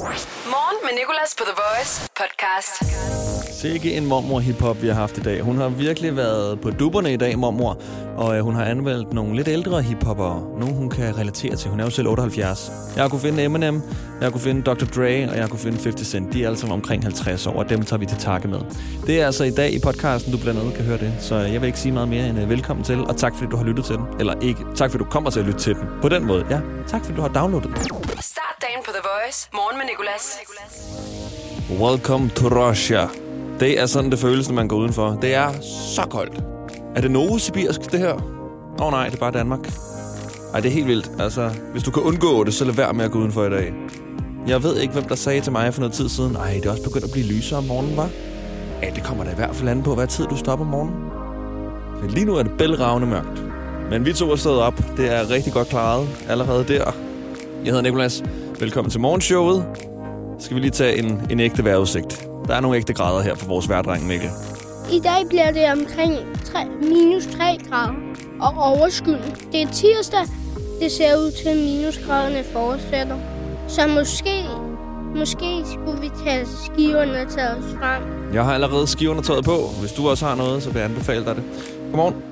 Morgen med Nicolas på The Voice podcast. Sikke en mormor hiphop, vi har haft i dag. Hun har virkelig været på dupperne i dag, mormor. Og øh, hun har anmeldt nogle lidt ældre hiphopper. Nogle, hun kan relatere til. Hun er jo selv 78. Jeg har kunne finde Eminem, jeg har kunne finde Dr. Dre, og jeg har kunne finde 50 Cent. De er alle sammen omkring 50 år, og dem tager vi til takke med. Det er altså i dag i podcasten, du blandt andet kan høre det. Så jeg vil ikke sige meget mere end øh, velkommen til, og tak fordi du har lyttet til den. Eller ikke, tak fordi du kommer til at lytte til den. På den måde, ja. Tak fordi du har downloadet den. Start på The Voice. Morgen med Nicolas. Welcome to Russia. Det er sådan, det føles, når man går udenfor. Det er så koldt. Er det Novosibirsk, det her? Åh oh, nej, det er bare Danmark. Ej, det er helt vildt. Altså, hvis du kan undgå det, så lad være med at gå udenfor i dag. Jeg ved ikke, hvem der sagde til mig for noget tid siden, Ej, det er også begyndt at blive lysere om morgenen, var? Ja, det kommer da i hvert fald an på, hvad tid du stopper om morgenen. Men lige nu er det bælragende mørkt. Men vi to er stået op. Det er rigtig godt klaret allerede der. Jeg hedder Nikolas. Velkommen til morgenshowet. Skal vi lige tage en, en ægte vejrudsigt. Der er nogle ægte grader her for vores værdreng, Mikkel. I dag bliver det omkring 3, minus 3 grader og overskyet. Det er tirsdag. Det ser ud til, at minusgraderne fortsætter. Så måske, måske skulle vi tage os frem. Jeg har allerede skiveundertøjet på. Hvis du også har noget, så vil jeg anbefale dig det. Godmorgen.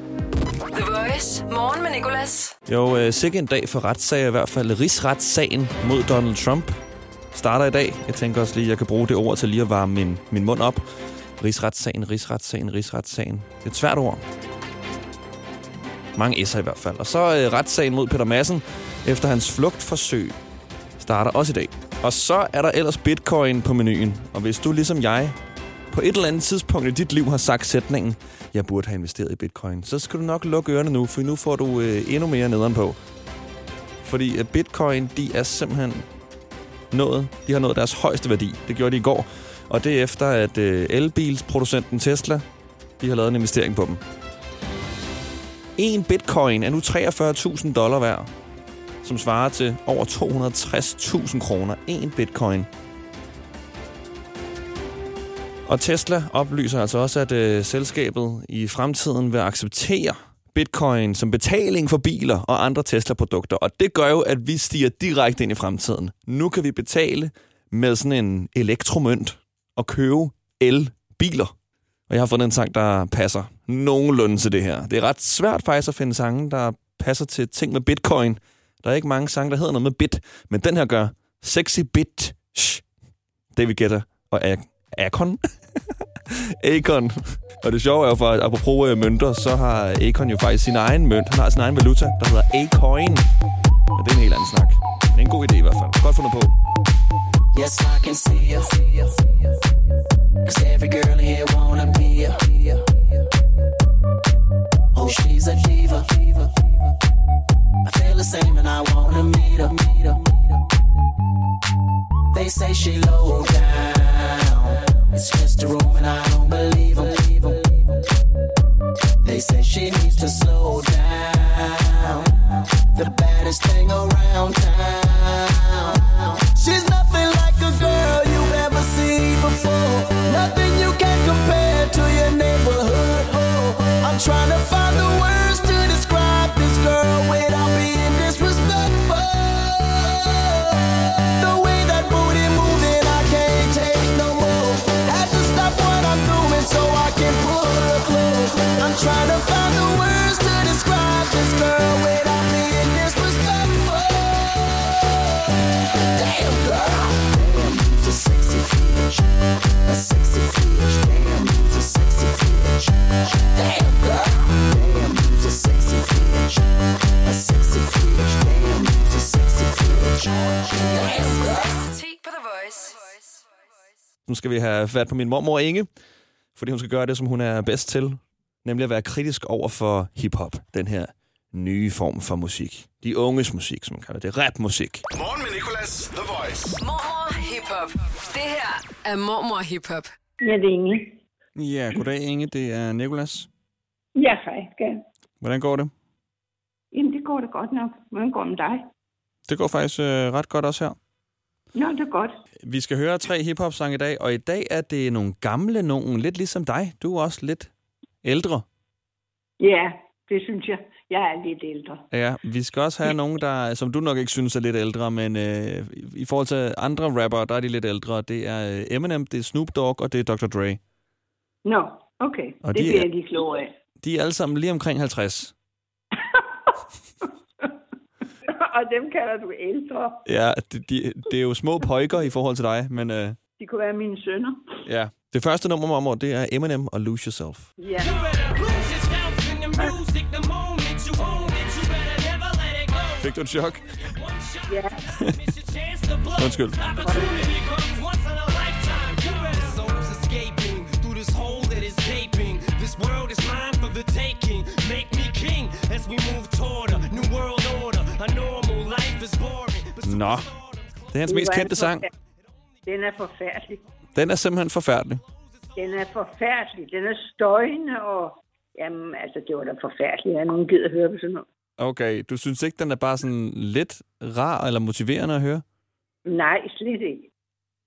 Voice. Morgen med Nicolas. Jo, øh, sikke en dag for retssager i hvert fald. Rigsretssagen mod Donald Trump starter i dag. Jeg tænker også lige, at jeg kan bruge det ord til lige at varme min, min mund op. Rigsretssagen, rigsretssagen, rigsretssagen. Det er et svært ord. Mange S'er i hvert fald. Og så øh, retssagen mod Peter Madsen efter hans flugtforsøg starter også i dag. Og så er der ellers bitcoin på menuen. Og hvis du ligesom jeg på et eller andet tidspunkt i dit liv har sagt sætningen, jeg burde have investeret i bitcoin, så skal du nok lukke ørerne nu, for nu får du øh, endnu mere nederen på. Fordi at bitcoin, de er simpelthen nået, de har nået deres højeste værdi. Det gjorde de i går. Og det er efter, at øh, elbilsproducenten Tesla, de har lavet en investering på dem. En bitcoin er nu 43.000 dollar værd, som svarer til over 260.000 kroner. En bitcoin. Og Tesla oplyser altså også, at øh, selskabet i fremtiden vil acceptere bitcoin som betaling for biler og andre Tesla-produkter. Og det gør jo, at vi stiger direkte ind i fremtiden. Nu kan vi betale med sådan en elektromønt og købe elbiler. Og jeg har fundet en sang, der passer nogenlunde til det her. Det er ret svært faktisk at finde sange, der passer til ting med bitcoin. Der er ikke mange sange, der hedder noget med bit, men den her gør Sexy Bit. Shh. David Guetta og Ak- Akon. Akon. Og det sjove er jo, for at apropos øh, mønter, så har Akon jo faktisk sin egen mønt. Han har sin egen valuta, der hedder A-coin. Men det er en helt anden snak. Men det er en god idé i hvert fald. Godt fundet på. Yes, I can see you. Skal vi have fat på min mormor Inge, fordi hun skal gøre det, som hun er bedst til, nemlig at være kritisk over for hiphop, den her nye form for musik. De unges musik, som man kalder det. Rapmusik. Morgen med Nicolas, The Voice. Mormor Hip Hop. Det her er Mormor Hip Hop. Ja, det er Inge. Ja, goddag Inge, det er Nikolas. Ja, hej, skal. Hvordan går det? Jamen, det går da godt nok. Hvordan går det med dig? Det går faktisk øh, ret godt også her. Nå, det er godt. Vi skal høre tre hiphop-sange i dag, og i dag er det nogle gamle nogen, lidt ligesom dig. Du er også lidt ældre. Ja, det synes jeg. Jeg er lidt ældre. Ja, vi skal også have nogen, der, som du nok ikke synes er lidt ældre, men øh, i forhold til andre rappere, der er de lidt ældre. Det er øh, Eminem, det er Snoop Dogg, og det er Dr. Dre. Nå, okay. Og det de bliver er- jeg lige klogere af. De er alle sammen lige omkring 50. Og dem kalder du ældre. Ja, de, de, det er jo små pojker i forhold til dig, men øh, De kunne være mine sønner. ja. Det første nummer, Mormor, det er Eminem og Lose Yourself. Ja. Fik du et chok? ja. Undskyld. Nå, det er hans mest kendte sang. Den er forfærdelig. Den er simpelthen forfærdelig. Den er forfærdelig. Den er støjende, og... Jamen, altså, det var da forfærdeligt, at nogen gider høre på sådan noget. Okay, du synes ikke, den er bare sådan lidt rar eller motiverende at høre? Nej, slet ikke.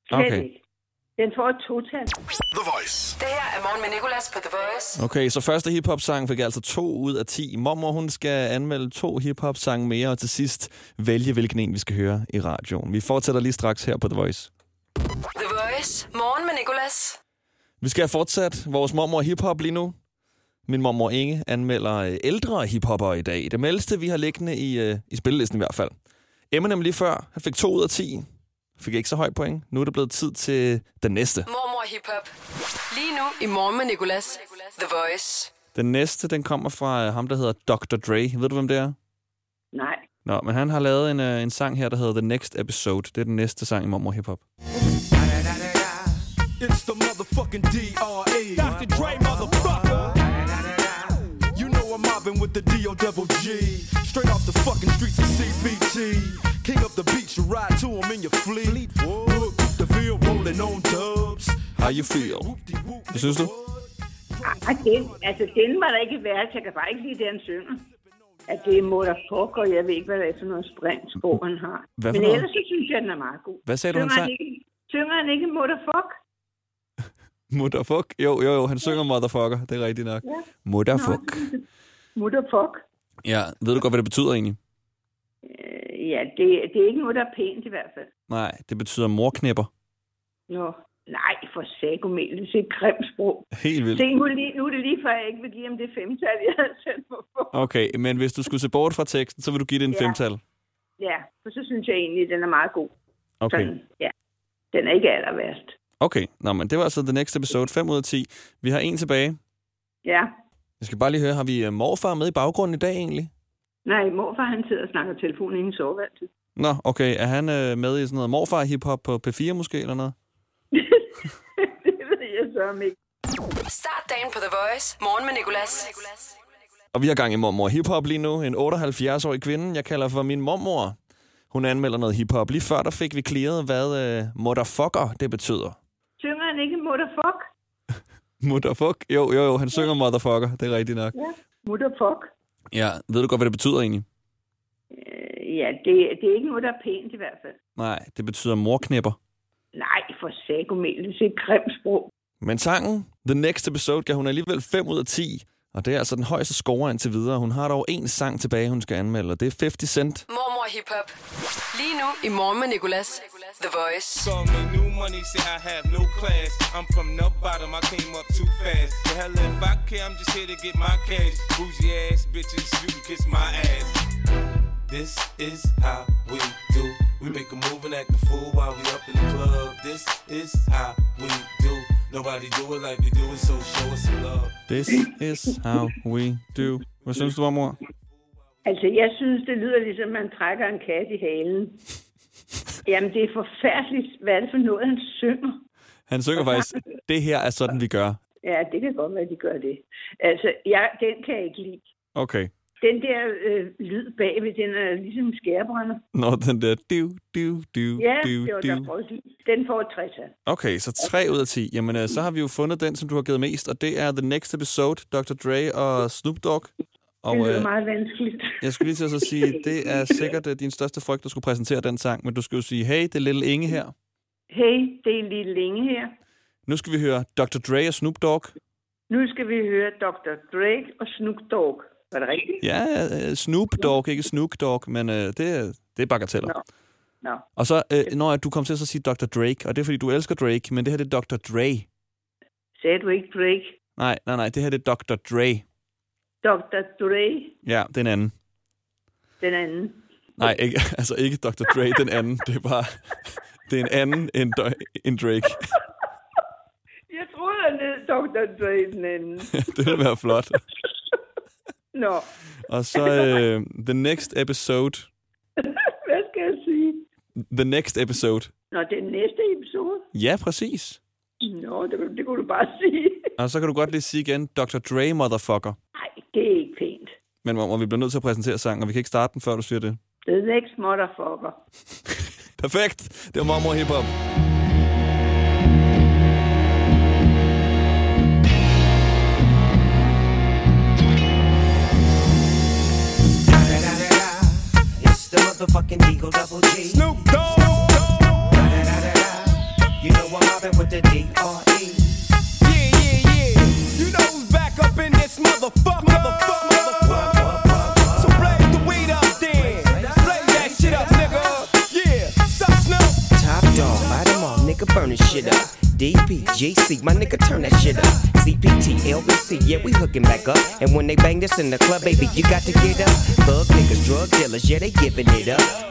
Slet Okay. ikke. Den får et total. The Voice. Det her er morgen med Nicolas på The Voice. Okay, så første hiphop-sang fik altså to ud af 10. Mormor, hun skal anmelde to hiphop-sange mere, og til sidst vælge, hvilken en vi skal høre i radioen. Vi fortsætter lige straks her på The Voice. The Voice. Morgen med Nicolas. Vi skal have fortsat vores mormor hiphop lige nu. Min mormor Inge anmelder øh, ældre hiphopper i dag. Det ældste, vi har liggende i, øh, i spillelisten i hvert fald. Eminem lige før, han fik to ud af 10. Fik ikke så høj point. Nu er det blevet tid til den næste. Mormor Hip Hop. Lige nu i morgen med Nicolas. The Voice. Den næste, den kommer fra øh, ham, der hedder Dr. Dre. Ved du, hvem det er? Nej. Nå, men han har lavet en, øh, en sang her, der hedder The Next Episode. Det er den næste sang i Mormor Hip Hop. It's the motherfucking DRE. Dr. Dre, motherfucker. You know I'm mobbing with the DO double G. Straight off the fucking streets of CBT. To him in your fleet. Look, the field rolling on dubs. How you feel? Hvad synes du? Ej, den, altså, den var der ikke værd. Jeg kan bare ikke lide det, han synger. At det er motherfucker, og jeg ved ikke, hvad det er for noget sprintsprog, han har. Hvad Men noget? ellers så synes jeg, den er meget god. Hvad sagde du, han synger sang? ikke, synger han ikke motherfuck? Motherfuck? Jo, jo, jo, han synger motherfucker. Det er rigtigt nok. Ja. Motherfuck. Motherfuck? Ja, ved du godt, hvad det betyder egentlig? Øh, ja, det, det er ikke noget, der er pænt i hvert fald. Nej, det betyder morknipper. Nå, nej, for sagomel, det er et grimt sprog. Helt vildt. Se, nu, er lige, nu er det lige før, jeg ikke vil give ham det femtal, jeg havde sendt mig på. Okay, men hvis du skulle se bort fra teksten, så vil du give det en Ja. femtal. Ja, for så synes jeg egentlig, at den er meget god. Okay. Sådan, ja. Den er ikke aller værst. Okay, Nå, men det var altså the next episode, 5 ud af 10. Vi har en tilbage. Ja. Jeg skal bare lige høre, har vi øh, morfar med i baggrunden i dag egentlig? Nej, morfar han sidder og snakker telefon inde i soveværelset. Nå, okay. Er han øh, med i sådan noget morfar hiphop på P4 måske, eller noget? det ved jeg så om ikke. Start dagen på The Voice. Morgen med Nicolas. Og vi har gang i mormor hiphop lige nu. En 78-årig kvinde, jeg kalder for min mormor. Hun anmelder noget hiphop. Lige før der fik vi clearet, hvad øh, motherfucker det betyder. Synger han ikke motherfuck? Motherfuck? Jo, jo, jo. Han synger motherfucker. Det er rigtigt nok. Ja. Motherfuck? Ja, ved du godt, hvad det betyder egentlig? Øh, ja, det, det er ikke noget, der er pænt i hvert fald. Nej, det betyder morknipper. Nej, for sagomel, det er et grimt sprog. Men sangen, The Next Episode, gav hun alligevel 5 ud af 10. Og det er altså den højeste score indtil videre. Hun har dog en sang tilbage, hun skal anmelde, og det er 50 Cent. Mormor Hip Hop. Lige nu i morgen med Nicolas. The Voice. Call me new money, say I have no class. I'm from the bottom, I came up too fast. The hell if I care, I'm just here to get my cash. Bougie ass bitches, you can kiss my ass. This is how we do. We make a move and act a fool while we up in the club. This is how we do. Nobody do it like we do it, so show us some love. This is how we do. Hvad synes du, mor? Altså, jeg synes, det lyder ligesom, man trækker en kat i halen. Jamen, det er forfærdeligt. Hvad er det for noget, han synger? Han synger faktisk, det her er sådan, vi gør. Ja, det kan godt være, at de gør det. Altså, jeg, den kan jeg ikke lide. Okay. Den der øh, lyd bagved, den er ligesom skærebrænder. Nå, den der du, du, du, Ja, du, det var du. der Den får et 60 af. Okay, så 3 ud af 10. Jamen, øh, så har vi jo fundet den, som du har givet mest, og det er The Next Episode, Dr. Dre og Snoop Dogg. Og Det lyder øh, meget vanskeligt. jeg skulle lige til at så sige, det er sikkert øh, din største frygt, at skulle præsentere den sang, men du skal jo sige, hey, det er Lille Inge her. Hey, det er lige længe her. Nu skal vi høre Dr. Dre og Snoop Dogg. Nu skal vi høre Dr. Drake og Snoop Dogg. Var det rigtigt? Ja, øh, Snoop Dogg, ikke Snoop Dogg, men øh, det, er- det er bagateller. Nå. Nå. Og så, øh, når du kom til at så sige Dr. Drake, og det er fordi, du elsker Drake, men det her det er Dr. Dre. Sagde du ikke Drake? Nej, nej, nej, det her det er Dr. Dre. Dr. Dre, Ja, den anden. den anden. Nej, ikke, altså ikke Dr. Dre, den anden. Det er bare, det er en anden end, end Drake. Jeg troede, han hed Dr. Dre, den anden. det vil være flot. Nå, Og så øh, The Next Episode. hvad skal jeg sige? The Next Episode. Nå, det er næste episode. Ja, præcis. Nå, det, det kunne du bare sige. Og så kan du godt lige sige igen, Dr. Dre, motherfucker. Nej, det er ikke pænt. Men hvor, hvor vi bliver nødt til at præsentere sangen, og vi kan ikke starte den, før du siger det. The next motherfucker. Perfekt. Det var mormor hiphop. Motherfucking Eagle Double G. Snoop Dogg. You know I'm mobbing with the D.R.E. Yeah, yeah, yeah. You know who's back up in this motherfucker. Motherfucker, motherfucker. So blaze the weed up then. Blaze that shit up, nigga. Yeah. Snoop? Top dog, light 'em all, nigga, burn this shit up. DPGC, my nigga, turn that shit up. CPT, LBC, yeah, we hooking back up. And when they bang this in the club, baby, you got to get up. Thug niggas, drug dealers, yeah, they giving it up.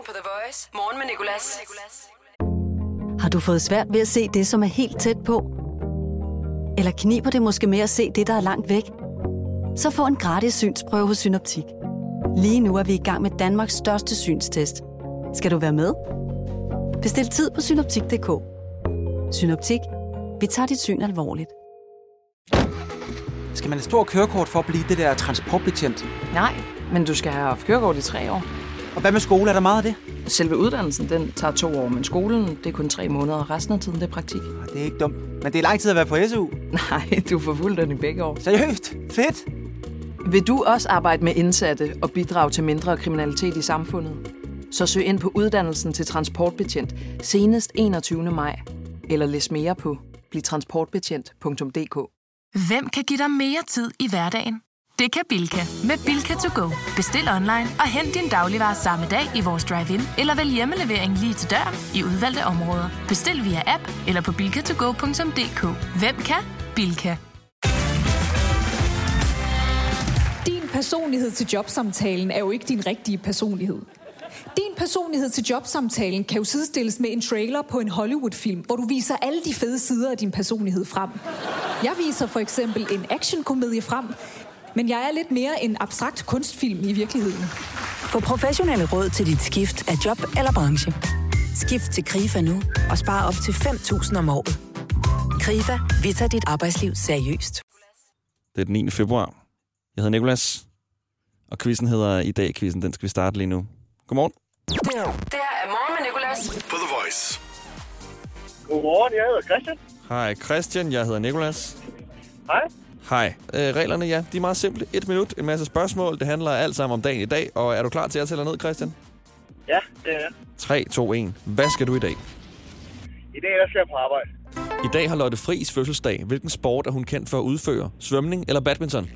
Dagen på The Voice. Morgen med Nicolas. Har du fået svært ved at se det, som er helt tæt på? Eller kniber det måske med at se det, der er langt væk? Så få en gratis synsprøve hos Synoptik. Lige nu er vi i gang med Danmarks største synstest. Skal du være med? Bestil tid på synoptik.dk. Synoptik. Vi tager dit syn alvorligt. Skal man have stor kørekort for at blive det der transportbetjent? Nej, men du skal have haft kørekort i tre år. Og hvad med skole? Er der meget af det? Selve uddannelsen, den tager to år, men skolen, det er kun tre måneder, og resten af tiden, det er praktik. Det er ikke dumt. Men det er lang tid at være på SU. Nej, du får fuld den i begge år. Seriøst? Fedt! Vil du også arbejde med indsatte og bidrage til mindre kriminalitet i samfundet? Så søg ind på uddannelsen til transportbetjent senest 21. maj. Eller læs mere på blivtransportbetjent.dk. Hvem kan give dig mere tid i hverdagen? Det kan Bilka. Med Bilka to go. Bestil online og hent din dagligvarer samme dag i vores drive-in, eller vælg hjemmelevering lige til døren i udvalgte områder. Bestil via app eller på bilkatogo.dk. Hvem kan? Bilka. Din personlighed til jobsamtalen er jo ikke din rigtige personlighed. Din personlighed til jobsamtalen kan jo sidestilles med en trailer på en Hollywood-film, hvor du viser alle de fede sider af din personlighed frem. Jeg viser for eksempel en actionkomedie frem, men jeg er lidt mere en abstrakt kunstfilm i virkeligheden. Få professionelle råd til dit skift af job eller branche. Skift til KRIFA nu og spare op til 5.000 om året. KRIFA, vi tager dit arbejdsliv seriøst. Det er den 9. februar. Jeg hedder Nikolas, og quizzen hedder i dag quizzen. Den skal vi starte lige nu. Godmorgen. Det her er Morgen med Nicolas. På The Voice. Godmorgen, jeg hedder Christian. Hej Christian, jeg hedder Nikolas. Hej. Hej. Øh, reglerne, ja, de er meget simple. Et minut, en masse spørgsmål. Det handler alt sammen om dagen i dag. Og er du klar til at tælle ned, Christian? Ja, det er jeg. 3, 2, 1. Hvad skal du i dag? I dag der skal jeg på arbejde. I dag har Lotte Friis fødselsdag. Hvilken sport er hun kendt for at udføre? Svømning eller badminton?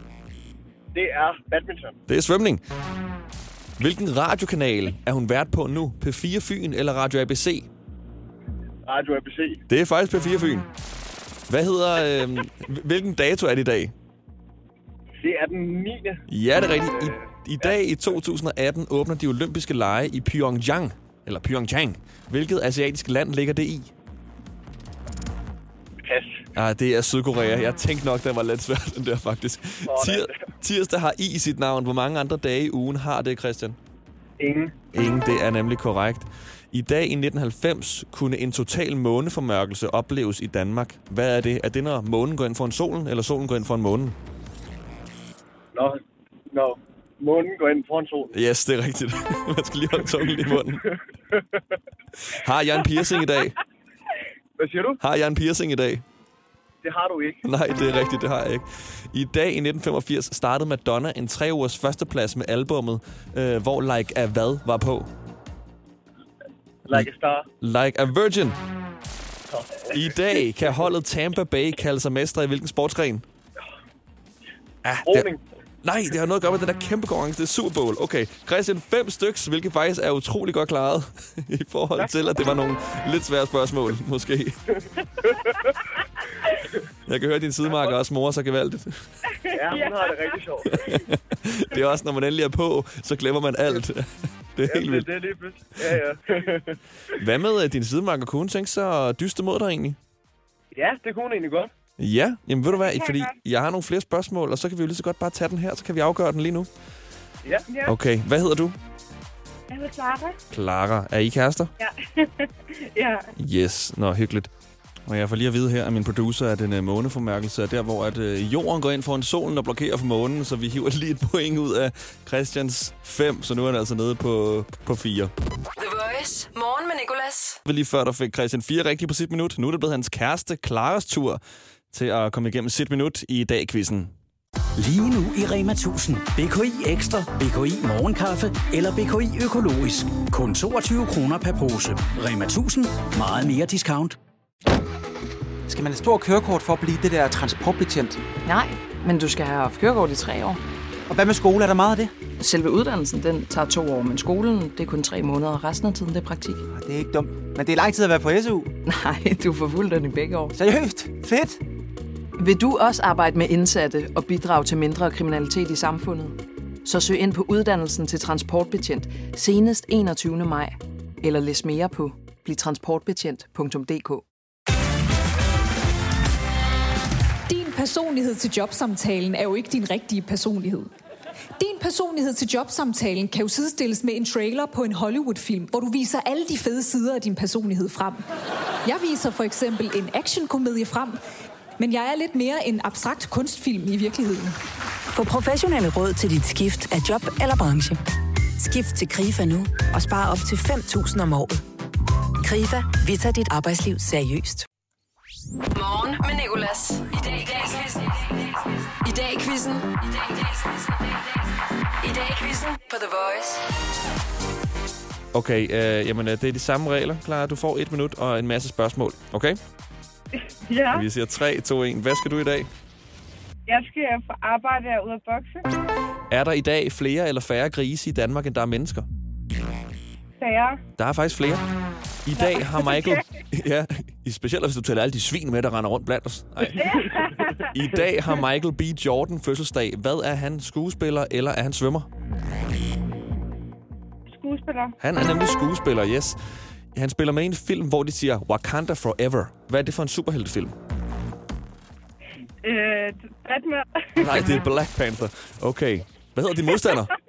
Det er badminton. Det er svømning. Hvilken radiokanal er hun vært på nu? P4 Fyn eller Radio ABC? Radio ABC. Det er faktisk P4 Fyn. Hvad hedder... Øh, hvilken dato er det i dag? Det er den 9. Ja, det er rigtigt. I, I dag i 2018 åbner de olympiske lege i Pyeongchang. Eller Pyeongchang. Hvilket asiatisk land ligger det i? Pas. Ah, det er Sydkorea. Jeg tænkte nok, den var lidt svær, den der faktisk. Tir, tirsdag har I i sit navn. Hvor mange andre dage i ugen har det, Christian? Ingen. Ingen, det er nemlig korrekt. I dag i 1990 kunne en total måneformørkelse opleves i Danmark. Hvad er det? Er det, når månen går ind for en solen, eller solen går ind for en månen? Når, når månen går ind foran solen. Yes, det er rigtigt. Man skal lige holde tungen i munden. Har jeg en piercing i dag? Hvad siger du? Har jeg en piercing i dag? Det har du ikke. Nej, det er rigtigt, det har jeg ikke. I dag i 1985 startede Madonna en tre ugers førsteplads med albummet, øh, hvor Like a Hvad var på. Like a star. Like a Virgin. I dag kan holdet Tampa Bay kalde sig mestre i hvilken sportsgren? Ah, det er, nej, det har noget at gøre med den der kæmpe konkurrence. Det er Super Bowl. Okay, Christian, fem styks, hvilket faktisk er utrolig godt klaret i forhold til, at det var nogle lidt svære spørgsmål, måske. Jeg kan høre, at din sidemarker også morer sig gevaldigt. Ja, hun har det rigtig sjovt. Det er også, når man endelig er på, så glemmer man alt. Det er helt vildt. det er lige pludselig. Ja, ja. Hvad med at din sidemarker? Kunne hun tænke sig at dyste mod dig egentlig? ja, det kunne hun egentlig godt. Ja, jamen ved du hvad, fordi jeg jeg har nogle flere spørgsmål, og så kan vi jo lige så godt bare tage den her, så kan vi afgøre den lige nu. Ja. Ja. Okay, hvad hedder du? Jeg hedder Clara. Clara. Er I kærester? Ja. ja. Yes, nå hyggeligt. Og jeg får lige at vide her af min producer, at en uh, måneformærkelse er der, hvor at, uh, jorden går ind foran solen og blokerer for månen, så vi hiver lige et point ud af Christians 5, så nu er han altså nede på, på 4. The Voice. Morgen med Nicolas. Lige før der fik Christian 4 rigtigt på sit minut. Nu er det blevet hans kæreste Claras tur til at komme igennem sit minut i dag-quizzen. Lige nu i Rema 1000. BKI Ekstra, BKI Morgenkaffe eller BKI Økologisk. Kun 22 kroner per pose. Rema 1000. Meget mere discount. Skal man have stor kørekort for at blive det der transportbetjent? Nej, men du skal have haft kørekort i tre år. Og hvad med skole? Er der meget af det? Selve uddannelsen, den tager to år, men skolen, det er kun tre måneder, og resten af tiden, det er praktik. Det er ikke dumt. Men det er lang tid at være på SU. Nej, du får fuldt den i begge år. Seriøst? Fedt! Vil du også arbejde med indsatte og bidrage til mindre kriminalitet i samfundet? Så søg ind på uddannelsen til transportbetjent senest 21. maj. Eller læs mere på blivtransportbetjent.dk. personlighed til jobsamtalen er jo ikke din rigtige personlighed. Din personlighed til jobsamtalen kan jo sidestilles med en trailer på en Hollywood-film, hvor du viser alle de fede sider af din personlighed frem. Jeg viser for eksempel en actionkomedie frem, men jeg er lidt mere en abstrakt kunstfilm i virkeligheden. Få professionelle råd til dit skift af job eller branche. Skift til KRIFA nu og spare op til 5.000 om året. KRIFA, vi tager dit arbejdsliv seriøst. Morgen med Nicolas. I dag i quizzen. I dag i quizzen. I dag i quizzen på The Voice. Okay, øh, jamen øh, det er de samme regler, Clara. Du får et minut og en masse spørgsmål, okay? Ja. Vi siger 3, 2, 1. Hvad skal du i dag? Jeg skal på arbejde og ud at bokse. Er der i dag flere eller færre grise i Danmark, end der er mennesker? Færre. Der er faktisk flere. I dag har Michael... Ja, i- specielt hvis du tæller alle de svin med, der render rundt blandt os. Ej. I dag har Michael B. Jordan fødselsdag. Hvad er han? Skuespiller eller er han svømmer? Skuespiller. Han er nemlig skuespiller, yes. Han spiller med i en film, hvor de siger Wakanda Forever. Hvad er det for en superheltefilm? Øh, Batman. Nej, det er Black Panther. Okay. Hvad hedder din modstander?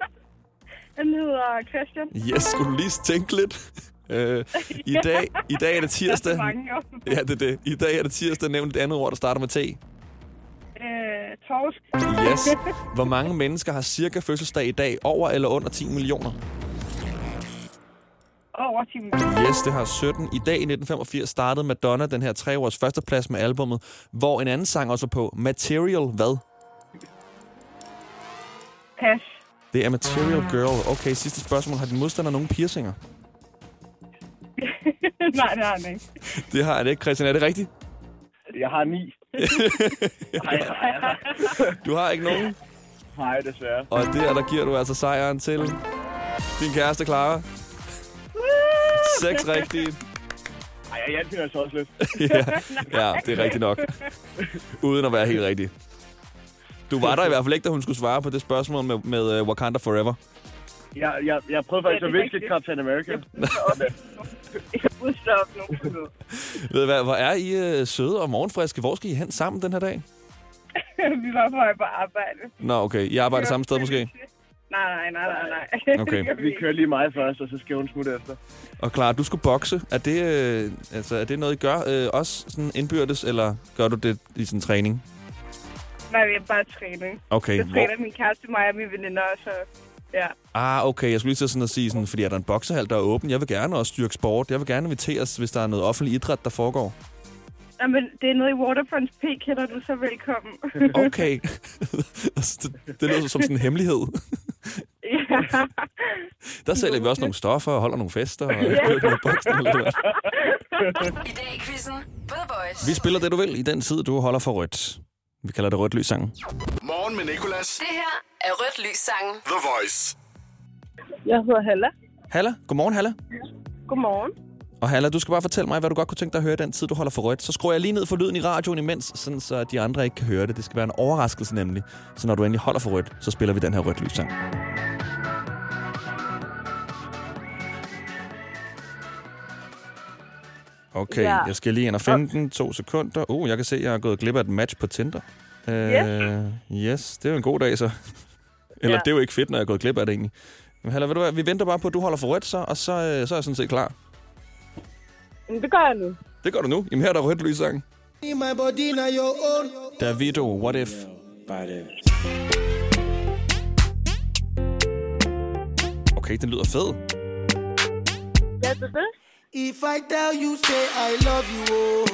Han hedder Christian. Yes, skulle du lige tænke lidt? Øh, i, Ja. dag, I dag er det tirsdag. Der er mange. Ja, det er det. I dag er det tirsdag. Nævn et andet ord, der starter med T. Øh, torsk. Yes. Hvor mange mennesker har cirka fødselsdag i dag? Over eller under 10 millioner? Over 10 minutter. Yes, det har 17. I dag i 1985 startede Madonna den her tre års førsteplads med albummet, hvor en anden sang også er på. Material hvad? Pas. Det er Material Girl. Okay, sidste spørgsmål. Har din modstander nogen piercinger? Nej, det har han ikke. Det har han ikke, Christian. Er det rigtigt? Jeg har ni. Nej, Du har ikke nogen? Nej, desværre. Og der, der giver du altså sejren til din kæreste, Clara. Seks rigtige. Ej, jeg hjalp hende altså også lidt. ja, ja, det er rigtigt nok. Uden at være helt rigtig. Du var der i hvert fald ikke, da hun skulle svare på det spørgsmål med, med uh, Wakanda Forever. Jeg, jeg, jeg prøvede faktisk Ja, at rigtigt. Captain America. Jeg burde op nu. Ved du hvad, hvor er I uh, søde og morgenfriske? Hvor skal I hen sammen den her dag? Vi var på vej på arbejde. Nå, okay. I arbejder samme sted måske? Nej, nej, nej, nej, nej. Okay. Vi kører lige mig først, og så skal hun smutte efter. Og klar, du skulle bokse. Er det, øh, altså, er det noget, I gør øh, også sådan indbyrdes, eller gør du det i sådan træning? Nej, vi er bare træning. Okay, hvor- træner min kæreste, mig og mine veninder, så ja. Ah, okay. Jeg skulle lige til sådan at sige, sådan, fordi er der en boksehal, der er åben? Jeg vil gerne også styrke sport. Jeg vil gerne inviteres, hvis der er noget offentlig idræt, der foregår. Jamen, det er noget i Waterfronts P, kender du så velkommen. Okay. Altså, det, det lyder som sådan en hemmelighed. ja. Der sælger vi også nogle stoffer og holder nogle fester. Og Ja. og lidt af hvert. I dag i quizzen på The Voice. vi spiller det, du vil, i den tid, du holder for rødt. Vi kalder det rødt lys sangen. Morgen med Nicolas. Det her er Rødt Lys sangen. The Voice. Jeg hedder Halla. Halla, godmorgen Halla. Godmorgen. Og Halla, du skal bare fortælle mig, hvad du godt kunne tænke dig at høre den tid, du holder for rødt. Så skruer jeg lige ned for lyden i radioen imens, sådan så de andre ikke kan høre det. Det skal være en overraskelse nemlig. Så når du endelig holder for rødt, så spiller vi den her rødt lys sang. Okay, Ja. jeg skal lige ind og finde den. To sekunder. Uh, jeg kan se, at jeg har gået glip af et match på Tinder. Uh, yes, det er jo en god dag så. Eller Ja. det er jo ikke fedt, når jeg er gået glip af det egentlig. Men Halla, ved du hvad, vi venter bare på, at du holder for rødt så, og så, øh, så er jeg sådan set klar. Men det gør jeg nu. Det gør du nu. Jamen her er der rødt lys sang. My body now your own. Davido, what if? Okay, den lyder fed. Ja, det er det. If I tell you, say I love you, oh.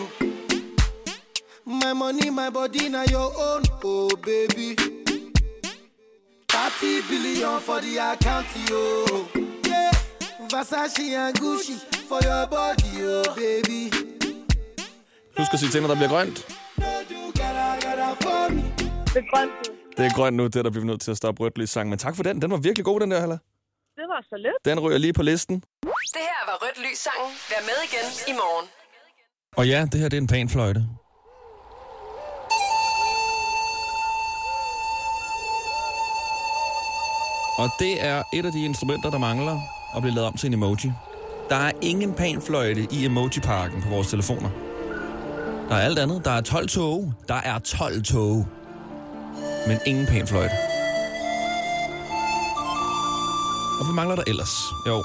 My money, my body, now your own, oh baby. 30 billion for the account, yo. Yeah, Versace and Gucci for your body, oh baby. Husk at sige til, når der bliver grønt. Det er grønt. nu. Det er grønt nu, det er der bliver nødt til at stoppe rødt sang. Men tak for den. Den var virkelig god, den der, Halla. Det var så lidt. Den ryger lige på listen. Det her var Rødt Lys sangen. Vær med igen i morgen. Og ja, det her det er en panfløjte. Og det er et af de instrumenter, der mangler at blive lavet om til en emoji. Der er ingen panfløjte i emoji-parken på vores telefoner. Der er alt andet. Der er 12 tog. Der er 12 tog. Men ingen panfløjte. Og hvad mangler der ellers? Jo.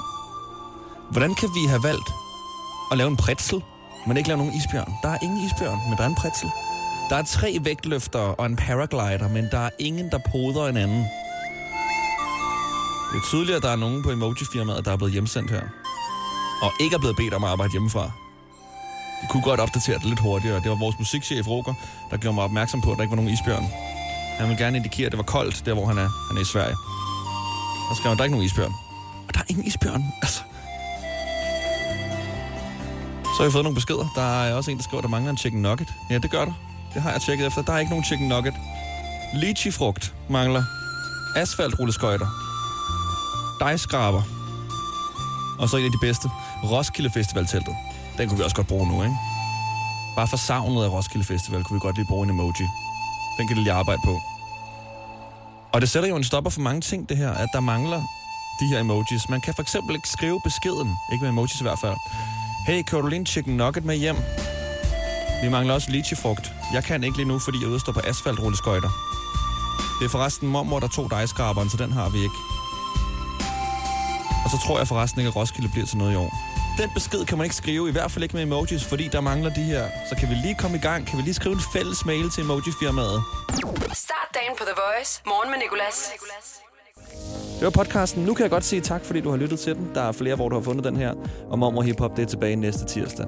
Hvordan kan vi have valgt at lave en pretzel, men ikke lave nogen isbjørn? Der er ingen isbjørn, men der er en pretzel. Der er tre vægtløfter og en paraglider, men der er ingen, der poder en anden. Det er tydeligt, at der er nogen på emoji-firmaet, der er blevet hjemsendt her. Og ikke er blevet bedt om at arbejde hjemmefra. De kunne godt opdatere det lidt hurtigere. Det var vores musikchef, Roger, der gjorde mig opmærksom på, at der ikke var nogen isbjørn. Han vil gerne indikere, at det var koldt, der hvor han er. Han er i Sverige. Og skrev, han, der er ikke nogen isbjørn. Og der er ingen isbjørn. Altså, så har vi fået nogle beskeder. Der er også en, der skriver, at der mangler en chicken nugget. Ja, det gør der. Det har jeg tjekket efter. Der er ikke nogen chicken nugget. Lychee-frugt mangler. Asfaltrulleskøjter. Dejskraber. Og så en af de bedste. Roskilde Festival-teltet. Den kunne vi også godt bruge nu, ikke? Bare for savnet af Roskilde Festival kunne vi godt lige bruge en emoji. Den kan det lige arbejde på. Og det sætter jo en stopper for mange ting, det her, at der mangler de her emojis. Man kan for eksempel ikke skrive beskeden, ikke med emojis i hvert fald. Hey, kører du lige en chicken nugget med hjem? Vi mangler også lychee-frugt. Jeg kan ikke lige nu, fordi jeg udstår på asfaltrulleskøjter. Det er forresten mormor, der tog dejskraberen, så den har vi ikke. Og så tror jeg forresten ikke, at Roskilde bliver til noget i år. Den besked kan man ikke skrive, i hvert fald ikke med emojis, fordi der mangler de her. Så kan vi lige komme i gang? Kan vi lige skrive en fælles mail til emoji-firmaet? Start dagen på The Voice. Morgen med Nicolas. Det var podcasten. Nu kan jeg godt sige tak, fordi du har lyttet til den. Der er flere, hvor du har fundet den her. Og Mormor Hip Hop, det er tilbage næste tirsdag.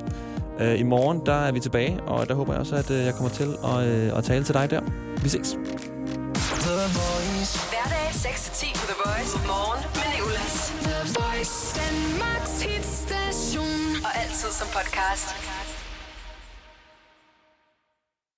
Uh, I morgen, der er vi tilbage, og der håber jeg også, at uh, jeg kommer til at, uh, at tale til dig der. Vi ses. Hverdag 6-10 på The Voice. Morgen med Nicolas. The Voice. Danmarks hitstation. Og altid som podcast.